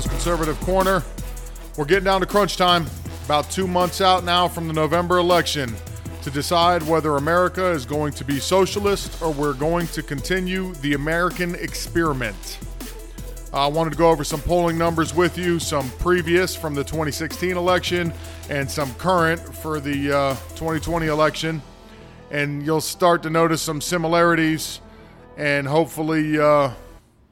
Conservative Corner. We're getting down to crunch time, about two months out now from the November election, to decide whether America is going to be socialist or we're going to continue the American experiment. I wanted to go over some polling numbers with you, some previous from the 2016 election and some current for the uh, 2020 election. And you'll start to notice some similarities and hopefully uh,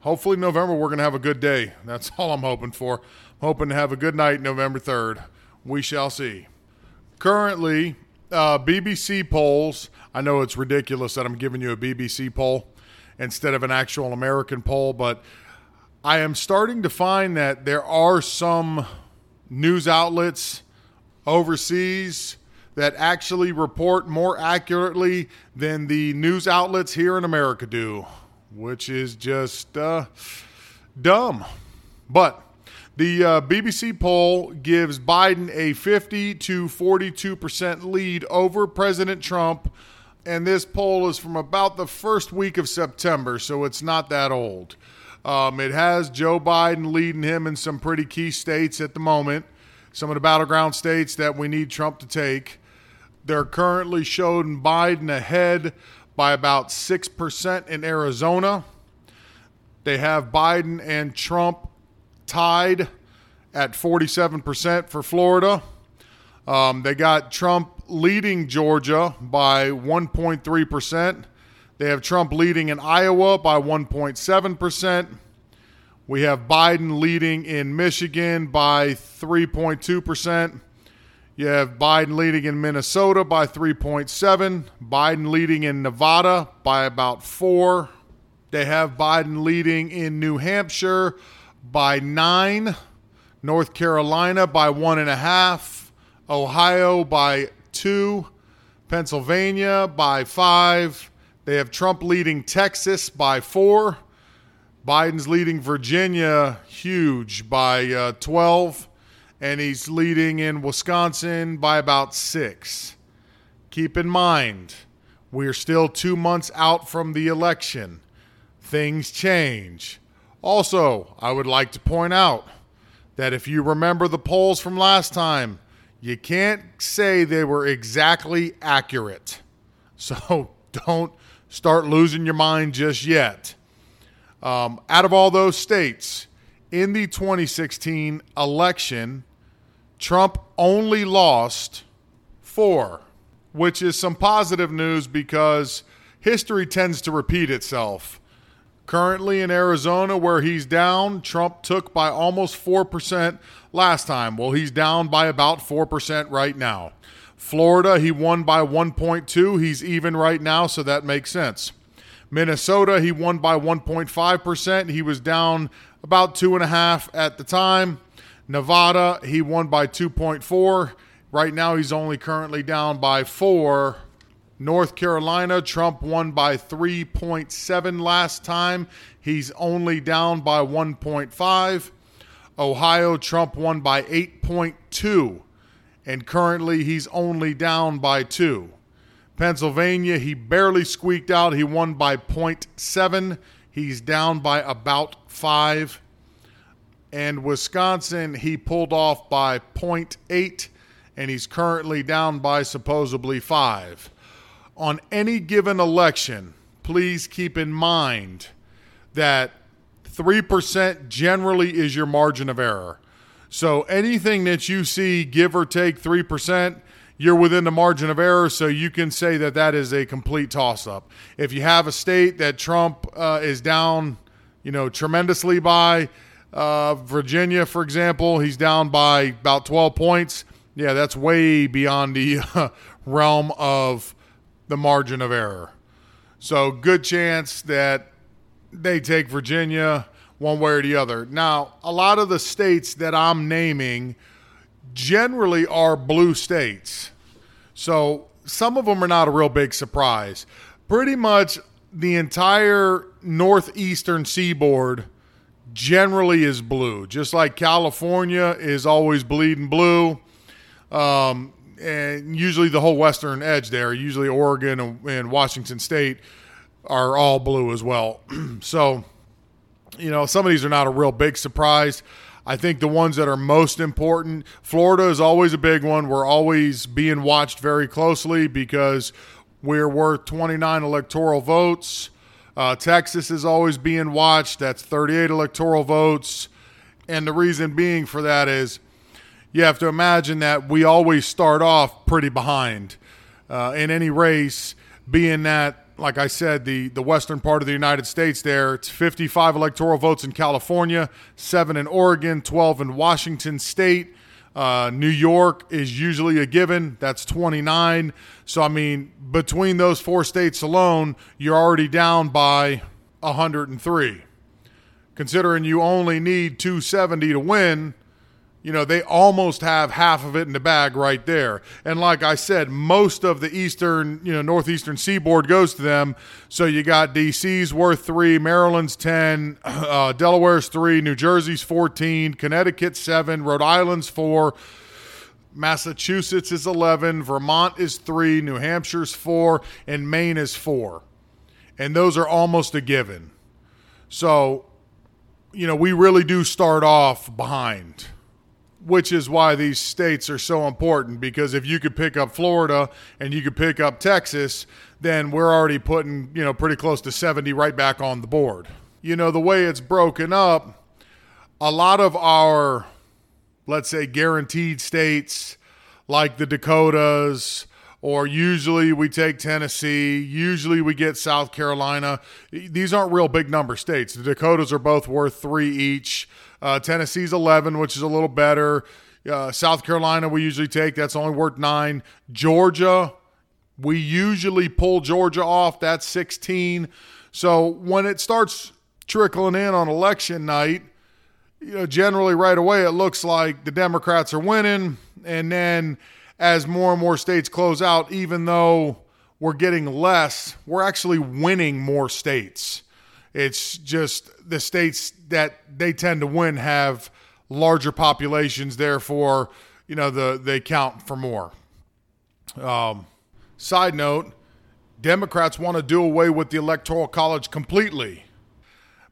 hopefully November we're going to have a good day. That's all I'm hoping for. I'm hoping to have a good night November 3rd. We shall see. Currently, uh, BBC polls, I know it's ridiculous that I'm giving you a BBC poll instead of an actual American poll, but I am starting to find that there are some news outlets overseas that actually report more accurately than the news outlets here in America do, which is just uh, dumb. But the uh, BBC poll gives Biden a 50 to 42% lead over President Trump. And this poll is from about the first week of September, so it's not that old. Um, it has Joe Biden leading him in some pretty key states at the moment, some of the battleground states that we need Trump to take. They're currently showing Biden ahead by about 6% in Arizona. They have Biden and Trump tied at 47% for Florida. Um, they got Trump leading Georgia by 1.3%. They have Trump leading in Iowa by 1.7%. We have Biden leading in Michigan by 3.2%. You have Biden leading in Minnesota by 3.7, Biden leading in Nevada by about 4. They have Biden leading in New Hampshire by 9, North Carolina by 1.5, Ohio by 2, Pennsylvania by 5. They have Trump leading Texas by 4. Biden's leading Virginia huge by uh, 12 and he's leading in Wisconsin by about six. Keep in mind, we're still two months out from the election. Things change. Also, I would like to point out that if you remember the polls from last time, you can't say they were exactly accurate. So don't start losing your mind just yet. Um, out of all those states, in the 2016 election, Trump only lost four, which is some positive news because history tends to repeat itself. Currently in Arizona, where he's down, Trump took by almost 4% last time. Well, he's down by about 4% right now. Florida, he won by 1.2. He's even right now, so that makes sense. Minnesota, he won by 1.5%. He was down about 2.5 at the time. Nevada, he won by 2.4. Right now, he's only currently down by four. North Carolina, Trump won by 3.7 last time. He's only down by 1.5. Ohio, Trump won by 8.2. And currently, he's only down by two. Pennsylvania, he barely squeaked out. He won by 0.7. He's down by about five and Wisconsin he pulled off by 0.8 and he's currently down by supposedly 5. On any given election, please keep in mind that 3% generally is your margin of error. So anything that you see give or take 3%, you're within the margin of error, so you can say that that is a complete toss up. If you have a state that Trump uh, is down, you know, tremendously by, uh, Virginia, for example, he's down by about 12 points. Yeah, that's way beyond the uh, realm of the margin of error. So, good chance that they take Virginia one way or the other. Now, a lot of the states that I'm naming generally are blue states. So, some of them are not a real big surprise. Pretty much the entire northeastern seaboard generally is blue, just like California is always bleeding blue. Um, and usually the whole western edge there, usually Oregon and, and Washington State, are all blue as well. so you know, some of these are not a real big surprise. I think the ones that are most important, Florida is always a big one. We're always being watched very closely because we're worth 29 electoral votes. Uh, Texas is always being watched. That's 38 electoral votes. And the reason being for that is you have to imagine that we always start off pretty behind uh, in any race, being that like I said, the, the western part of the United States there, it's 55 electoral votes in California, seven in Oregon, 12 in Washington State. Uh, New York is usually a given. That's 29. So, I mean, between those four states alone, you're already down by 103. Considering you only need 270 to win, you know, they almost have half of it in the bag right there. And like I said, most of the eastern, you know, northeastern seaboard goes to them. So you got DC's worth three, Maryland's 10, uh, Delaware's three, New Jersey's 14, Connecticut's seven, Rhode Island's four. Massachusetts is 11, Vermont is 3, New Hampshire's 4, and Maine is 4. And those are almost a given. So, you know, we really do start off behind which is why these states are so important because if you could pick up Florida and you could pick up Texas, then we're already putting, you know, pretty close to 70 right back on the board. You know, the way it's broken up, a lot of our, let's say, guaranteed states like the Dakotas, or usually we take Tennessee, usually we get South Carolina. These aren't real big number states. The Dakotas are both worth three each. Uh, Tennessee's 11, which is a little better. Uh, South Carolina, we usually take. That's only worth nine. Georgia, we usually pull Georgia off. That's 16. So when it starts trickling in on election night, you know, generally right away it looks like the Democrats are winning. And then as more and more states close out, even though we're getting less, we're actually winning more states. It's just the states that they tend to win have larger populations, therefore, you know, the they count for more. Um, side note: Democrats want to do away with the electoral college completely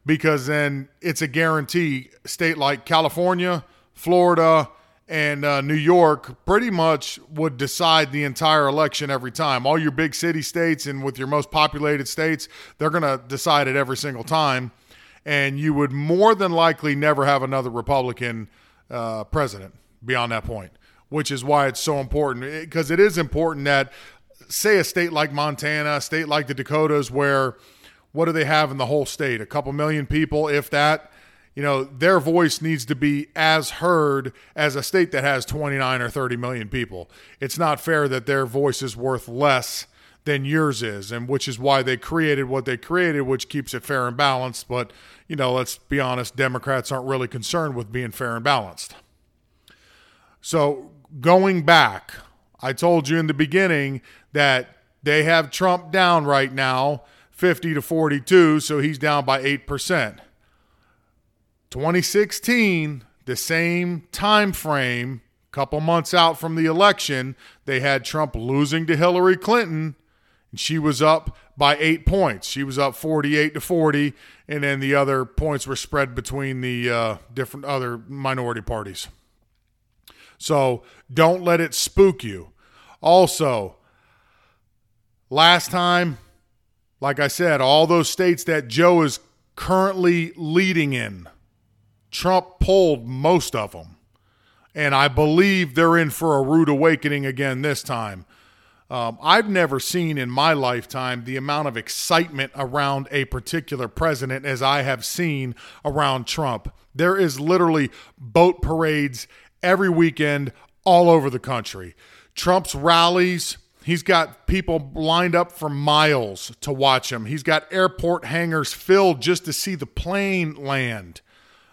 because then it's a guarantee. State like California, Florida, and uh, New York pretty much would decide the entire election every time. All your big city states and with your most populated states, they're going to decide it every single time. And you would more than likely never have another Republican uh, president beyond that point, which is why it's so important. Because it is important that, say, a state like Montana, a state like the Dakotas, where what do they have in the whole state? A couple million people, if that you know, their voice needs to be as heard as a state that has 29 or 30 million people. It's not fair that their voice is worth less than yours is, and which is why they created what they created, which keeps it fair and balanced. But, you know, let's be honest, Democrats aren't really concerned with being fair and balanced. So, going back, I told you in the beginning that they have Trump down right now, 50 to 42, so he's down by 8%. 2016, the same time frame, couple months out from the election, they had Trump losing to Hillary Clinton, and she was up by eight points. She was up 48 to 40, and then the other points were spread between the uh, different other minority parties. So don't let it spook you. Also, last time, like I said, all those states that Joe is currently leading in Trump pulled most of them. And I believe they're in for a rude awakening again this time. Um, I've never seen in my lifetime the amount of excitement around a particular president as I have seen around Trump. There is literally boat parades every weekend all over the country. Trump's rallies, he's got people lined up for miles to watch him. He's got airport hangars filled just to see the plane land.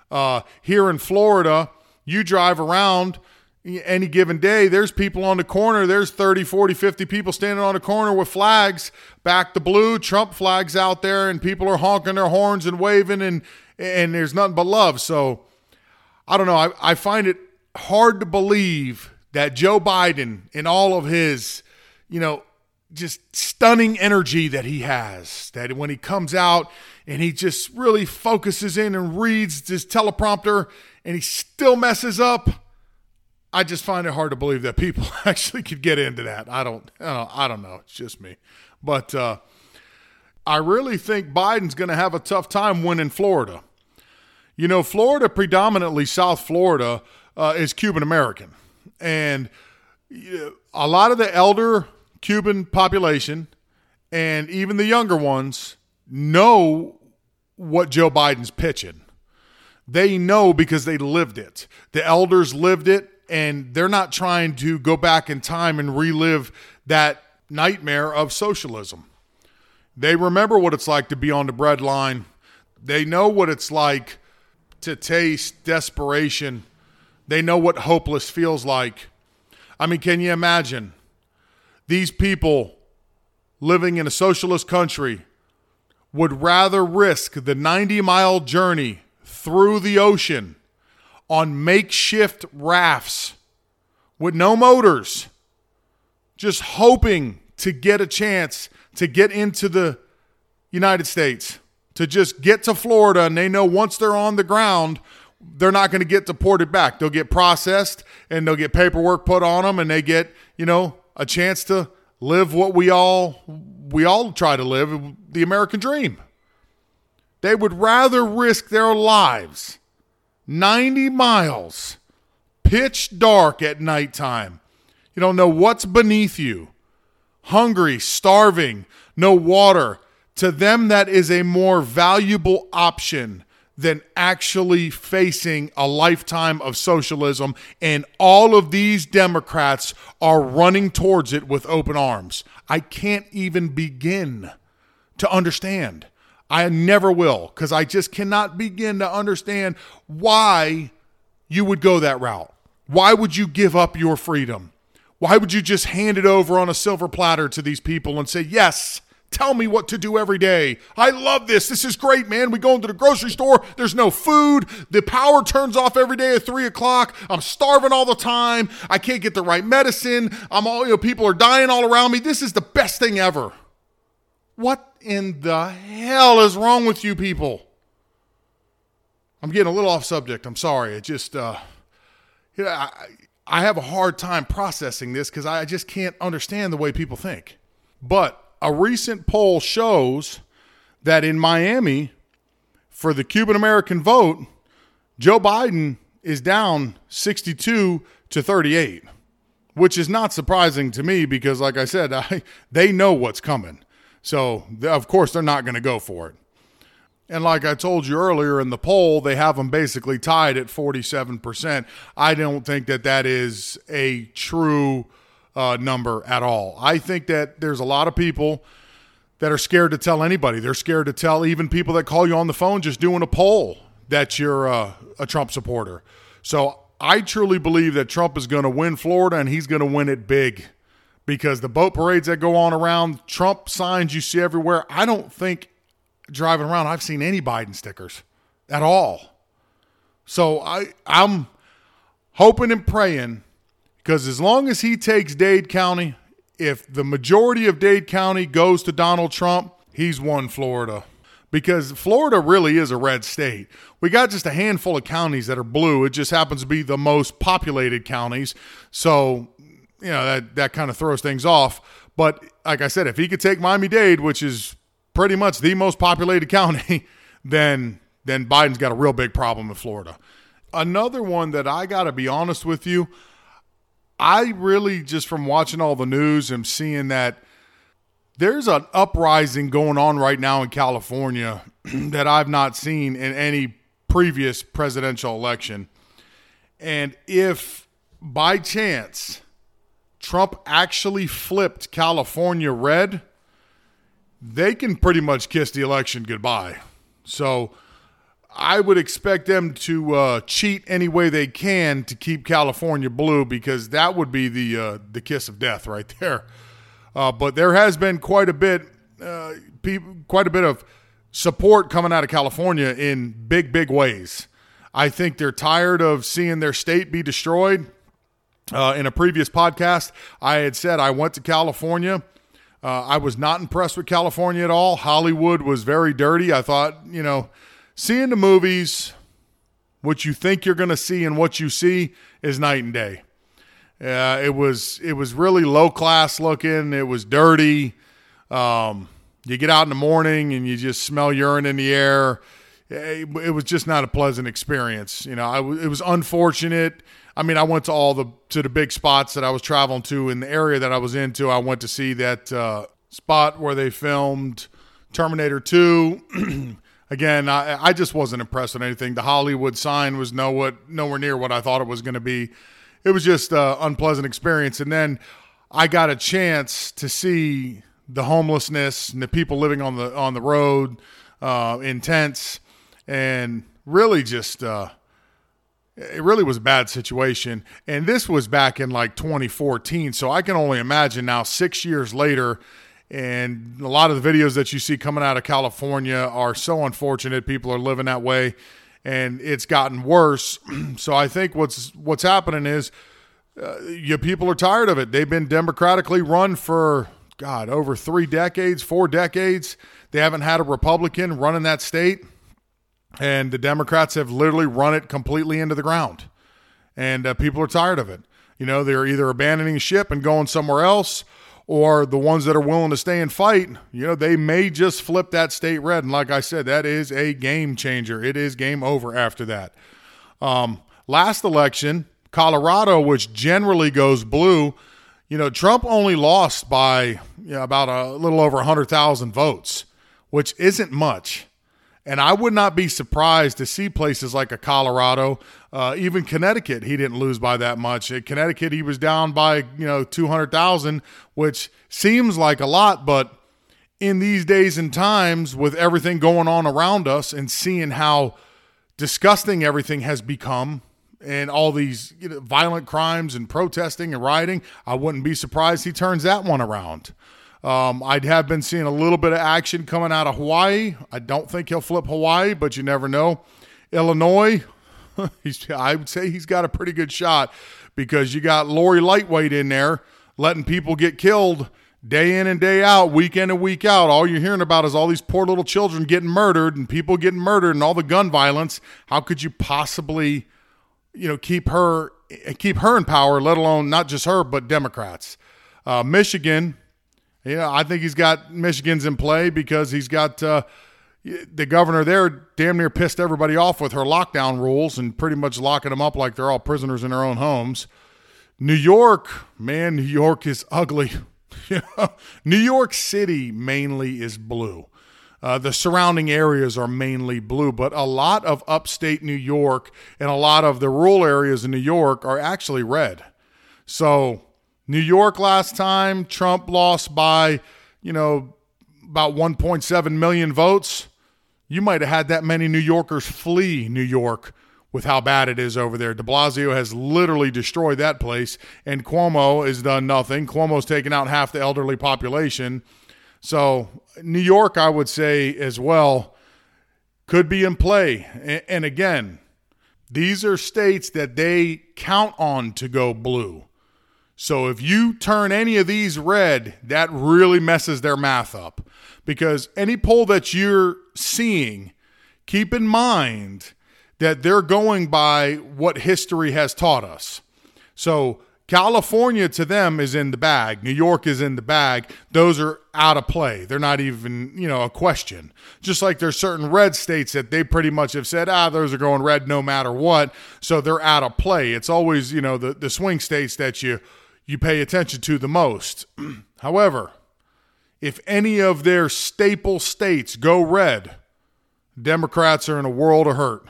Uh, here in Florida, you drive around any given day, there's people on the corner. There's 30, 40, 50 people standing on the corner with flags, back the blue, Trump flags out there, and people are honking their horns and waving, and and there's nothing but love. So I don't know. I, I find it hard to believe that Joe Biden, in all of his, you know, just stunning energy that he has. That when he comes out and he just really focuses in and reads his teleprompter and he still messes up. I just find it hard to believe that people actually could get into that. I don't, I don't, I don't know. It's just me. But uh, I really think Biden's going to have a tough time winning Florida. You know, Florida, predominantly South Florida, uh, is Cuban American. And a lot of the elder Cuban population and even the younger ones know what Joe Biden's pitching. They know because they lived it. The elders lived it, and they're not trying to go back in time and relive that nightmare of socialism. They remember what it's like to be on the breadline. They know what it's like to taste desperation. They know what hopeless feels like. I mean, can you imagine these people living in a socialist country would rather risk the 90 mile journey through the ocean on makeshift rafts with no motors, just hoping to get a chance to get into the United States, to just get to Florida. And they know once they're on the ground, they're not going to get deported back. They'll get processed and they'll get paperwork put on them and they get, you know, a chance to live what we all we all try to live, the American dream. They would rather risk their lives 90 miles, pitch dark at nighttime. You don't know what's beneath you. Hungry, starving, no water. To them, that is a more valuable option than actually facing a lifetime of socialism. And all of these Democrats are running towards it with open arms. I can't even begin to understand. I never will because I just cannot begin to understand why you would go that route. Why would you give up your freedom? Why would you just hand it over on a silver platter to these people and say, yes, tell me what to do every day. I love this. This is great, man. We go into the grocery store. There's no food. The power turns off every day at three o'clock. I'm starving all the time. I can't get the right medicine. I'm all, you know, people are dying all around me. This is the best thing ever. What in the hell is wrong with you people? I'm getting a little off subject. I'm sorry. It just, uh, know, I, I have a hard time processing this because I just can't understand the way people think. But a recent poll shows that in Miami, for the Cuban American vote, Joe Biden is down 62 to 38, which is not surprising to me because, like I said, I, they know what's coming. So, of course, they're not going to go for it. And like I told you earlier in the poll, they have them basically tied at 47%. I don't think that that is a true uh, number at all. I think that there's a lot of people that are scared to tell anybody. They're scared to tell even people that call you on the phone just doing a poll that you're uh, a Trump supporter. So I truly believe that Trump is going to win Florida and he's going to win it big because the boat parades that go on around, Trump signs you see everywhere. I don't think driving around I've seen any Biden stickers at all. So I I'm hoping and praying because as long as he takes Dade County, if the majority of Dade County goes to Donald Trump, he's won Florida. Because Florida really is a red state. We got just a handful of counties that are blue. It just happens to be the most populated counties. So, you know, that, that kind of throws things off. But like I said, if he could take Miami Dade, which is pretty much the most populated county, then then Biden's got a real big problem in Florida. Another one that I got to be honest with you, I really just from watching all the news am seeing that there's an uprising going on right now in California that I've not seen in any previous presidential election. And if by chance Trump actually flipped California red, they can pretty much kiss the election goodbye. So I would expect them to uh, cheat any way they can to keep California blue because that would be the uh, the kiss of death right there. Uh, but there has been quite a bit, uh, quite a bit of support coming out of California in big, big ways. I think they're tired of seeing their state be destroyed. Uh, in a previous podcast, I had said I went to California Uh, I was not impressed with California at all. Hollywood was very dirty. I thought, you know, seeing the movies, what you think you're going to see and what you see is night and day. Uh, it was it was really low class looking. It was dirty. Um, you get out in the morning and you just smell urine in the air. It, it was just not a pleasant experience. You know, I, it was unfortunate. I mean, I went to all the to the big spots that I was traveling to in the area that I was into. I went to see that uh, spot where they filmed Terminator Two. Again, I, I just wasn't impressed with anything. The Hollywood sign was no what nowhere near what I thought it was going to be. It was just an unpleasant experience. And then I got a chance to see the homelessness and the people living on the on the road uh, in tents, and really just uh, it really was a bad situation. And this was back in like 2014, so I can only imagine now, six years later. And a lot of the videos that you see coming out of California are so unfortunate. People are living that way, and it's gotten worse. so I think what's what's happening is, uh, people are tired of it. They've been democratically run for God, over three decades, four decades. They haven't had a Republican running that state. And the Democrats have literally run it completely into the ground. And uh, people are tired of it. You know, they're either abandoning ship and going somewhere else, or the ones that are willing to stay and fight, you know, they may just flip that state red. And like I said, that is a game changer. It is game over after that. Um, last election, Colorado, which generally goes blue, you know, Trump only lost by you know, about a little over 100,000 votes, which isn't much. And I would not be surprised to see places like a Colorado, uh, even Connecticut. He didn't lose by that much. At Connecticut, he was down by you know two hundred thousand, which seems like a lot, but in these days and times, with everything going on around us and seeing how disgusting everything has become, and all these you know, violent crimes and protesting and rioting, I wouldn't be surprised he turns that one around. Um, I'd have been seeing a little bit of action coming out of Hawaii. I don't think he'll flip Hawaii, but you never know. Illinois, he's, I would say he's got a pretty good shot because you got Lori Lightweight in there letting people get killed day in and day out, week in and week out. All you're hearing about is all these poor little children getting murdered and people getting murdered and all the gun violence. How could you possibly you know, keep her keep her in power, let alone not just her, but Democrats. Uh, Michigan, yeah, I think he's got Michigan's in play because he's got uh, the governor there damn near pissed everybody off with her lockdown rules and pretty much locking them up like they're all prisoners in their own homes. New York, man, New York is ugly. New York City mainly is blue. Uh, the surrounding areas are mainly blue, but a lot of upstate New York and a lot of the rural areas in New York are actually red. So, New York last time, Trump lost by, you know, about 1.7 million votes. You might have had that many New Yorkers flee New York with how bad it is over there. De Blasio has literally destroyed that place, and Cuomo has done nothing. Cuomo's taken out half the elderly population. So, New York, I would say as well, could be in play. And again, these are states that they count on to go blue. So if you turn any of these red, that really messes their math up. Because any poll that you're seeing, keep in mind that they're going by what history has taught us. So California to them is in the bag. New York is in the bag. Those are out of play. They're not even, you know, a question. Just like there's certain red states that they pretty much have said, ah, those are going red no matter what. So they're out of play. It's always, you know, the, the swing states that you you pay attention to the most. However, if any of their staple states go red, Democrats are in a world of hurt.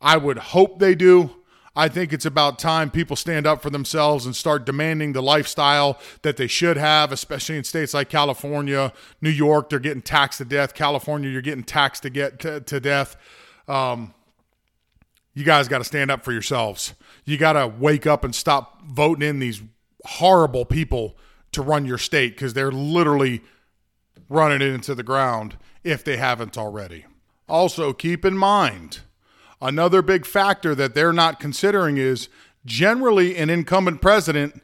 I would hope they do. I think it's about time people stand up for themselves and start demanding the lifestyle that they should have, especially in states like California, New York. They're getting taxed to death. California, you're getting taxed to get to, to death. Um, you guys got to stand up for yourselves. You got to wake up and stop voting in these horrible people to run your state because they're literally running it into the ground if they haven't already. Also, keep in mind Another big factor that they're not considering is generally an incumbent president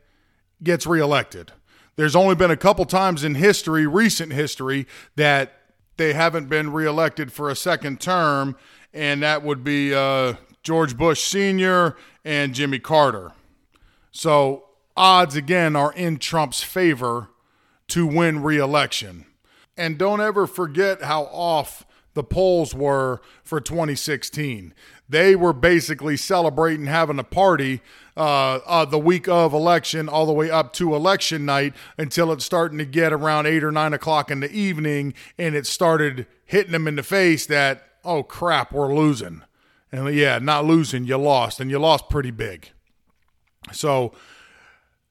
gets reelected. There's only been a couple times in history, recent history, that they haven't been reelected for a second term, and that would be uh, George Bush Sr. and Jimmy Carter. So odds again are in Trump's favor to win reelection. And don't ever forget how off the polls were for 2016. They were basically celebrating having a party uh, uh, the week of election all the way up to election night until it's starting to get around eight or nine o'clock in the evening, and it started hitting them in the face that, oh crap, we're losing. And yeah, not losing, you lost, and you lost pretty big. So,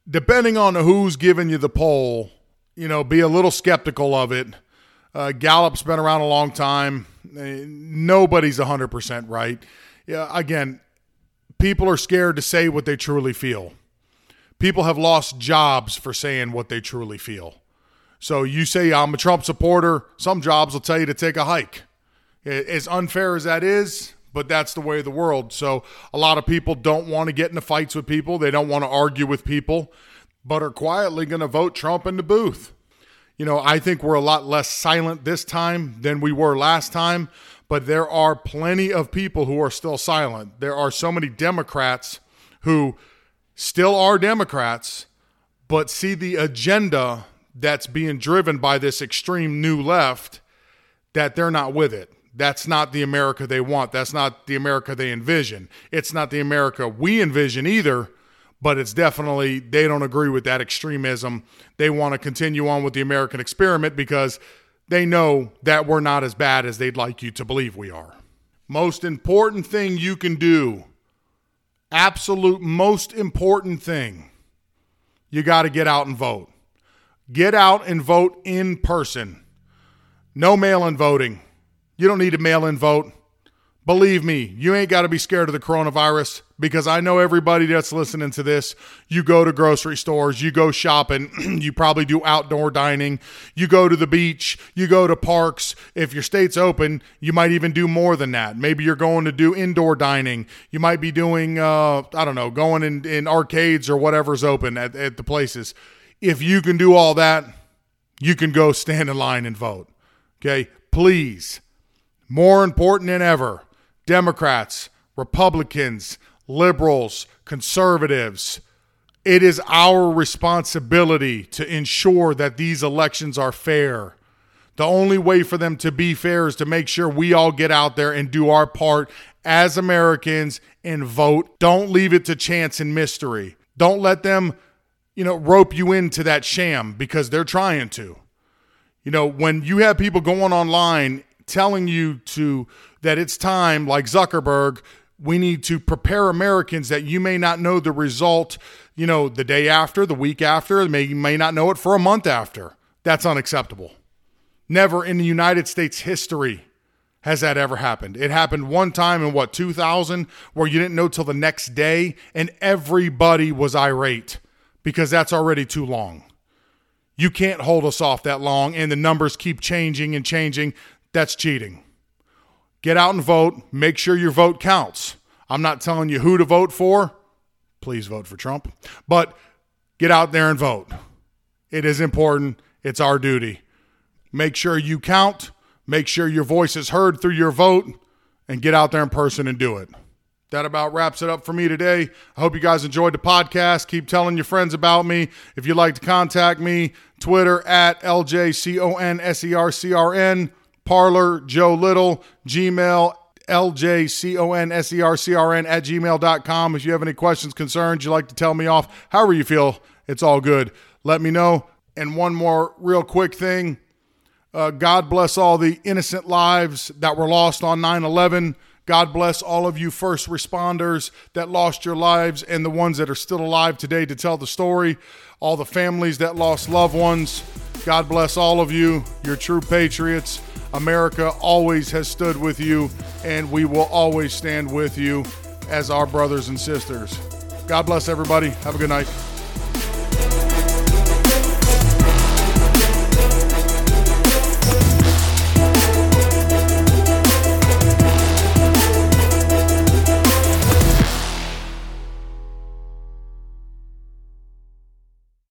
depending on who's giving you the poll, you know, be a little skeptical of it. Uh, Gallup's been around a long time. Uh, nobody's 100% right. Yeah, again, people are scared to say what they truly feel. People have lost jobs for saying what they truly feel. So you say, I'm a Trump supporter, some jobs will tell you to take a hike. As unfair as that is, but that's the way of the world. So a lot of people don't want to get into fights with people. They don't want to argue with people, but are quietly going to vote Trump in the booth. You know, I think we're a lot less silent this time than we were last time, but there are plenty of people who are still silent. There are so many Democrats who still are Democrats, but see the agenda that's being driven by this extreme new left that they're not with it that's not the America they want. That's not the America they envision. It's not the America we envision either, but it's definitely, they don't agree with that extremism. They want to continue on with the American experiment because they know that we're not as bad as they'd like you to believe we are. Most important thing you can do, absolute most important thing, you got to get out and vote. Get out and vote in person. No mail in voting. You don't need to mail in vote. Believe me, you ain't got to be scared of the coronavirus because I know everybody that's listening to this. You go to grocery stores, you go shopping, you probably do outdoor dining, you go to the beach, you go to parks. If your state's open, you might even do more than that. Maybe you're going to do indoor dining. You might be doing, uh, I don't know, going in, in arcades or whatever's open at, at the places. If you can do all that, you can go stand in line and vote. Okay? Please more important than ever, Democrats, Republicans, liberals, conservatives, it is our responsibility to ensure that these elections are fair. The only way for them to be fair is to make sure we all get out there and do our part as Americans and vote. Don't leave it to chance and mystery. Don't let them, you know, rope you into that sham because they're trying to. You know, when you have people going online telling you to that it's time, like Zuckerberg, we need to prepare Americans that you may not know the result, you know, the day after, the week after, may you may not know it for a month after. That's unacceptable. Never in the United States history has that ever happened. It happened one time in what 2000 where you didn't know till the next day and everybody was irate because that's already too long. You can't hold us off that long and the numbers keep changing and changing. That's cheating. Get out and vote. Make sure your vote counts. I'm not telling you who to vote for. Please vote for Trump. But get out there and vote. It is important. It's our duty. Make sure you count. Make sure your voice is heard through your vote and get out there in person and do it. That about wraps it up for me today. I hope you guys enjoyed the podcast. Keep telling your friends about me. If you'd like to contact me, Twitter at LJCONSERCRN. Parler, Joe Little, Gmail, L-J-C-O-N-S-E-R-C-R-N at gmail.com. If you have any questions, concerns, you like to tell me off, however you feel, it's all good. Let me know. And one more real quick thing. Uh, God bless all the innocent lives that were lost on 9 11. God bless all of you first responders that lost your lives and the ones that are still alive today to tell the story. All the families that lost loved ones. God bless all of you. You're true patriots. America always has stood with you, and we will always stand with you as our brothers and sisters. God bless everybody. Have a good night.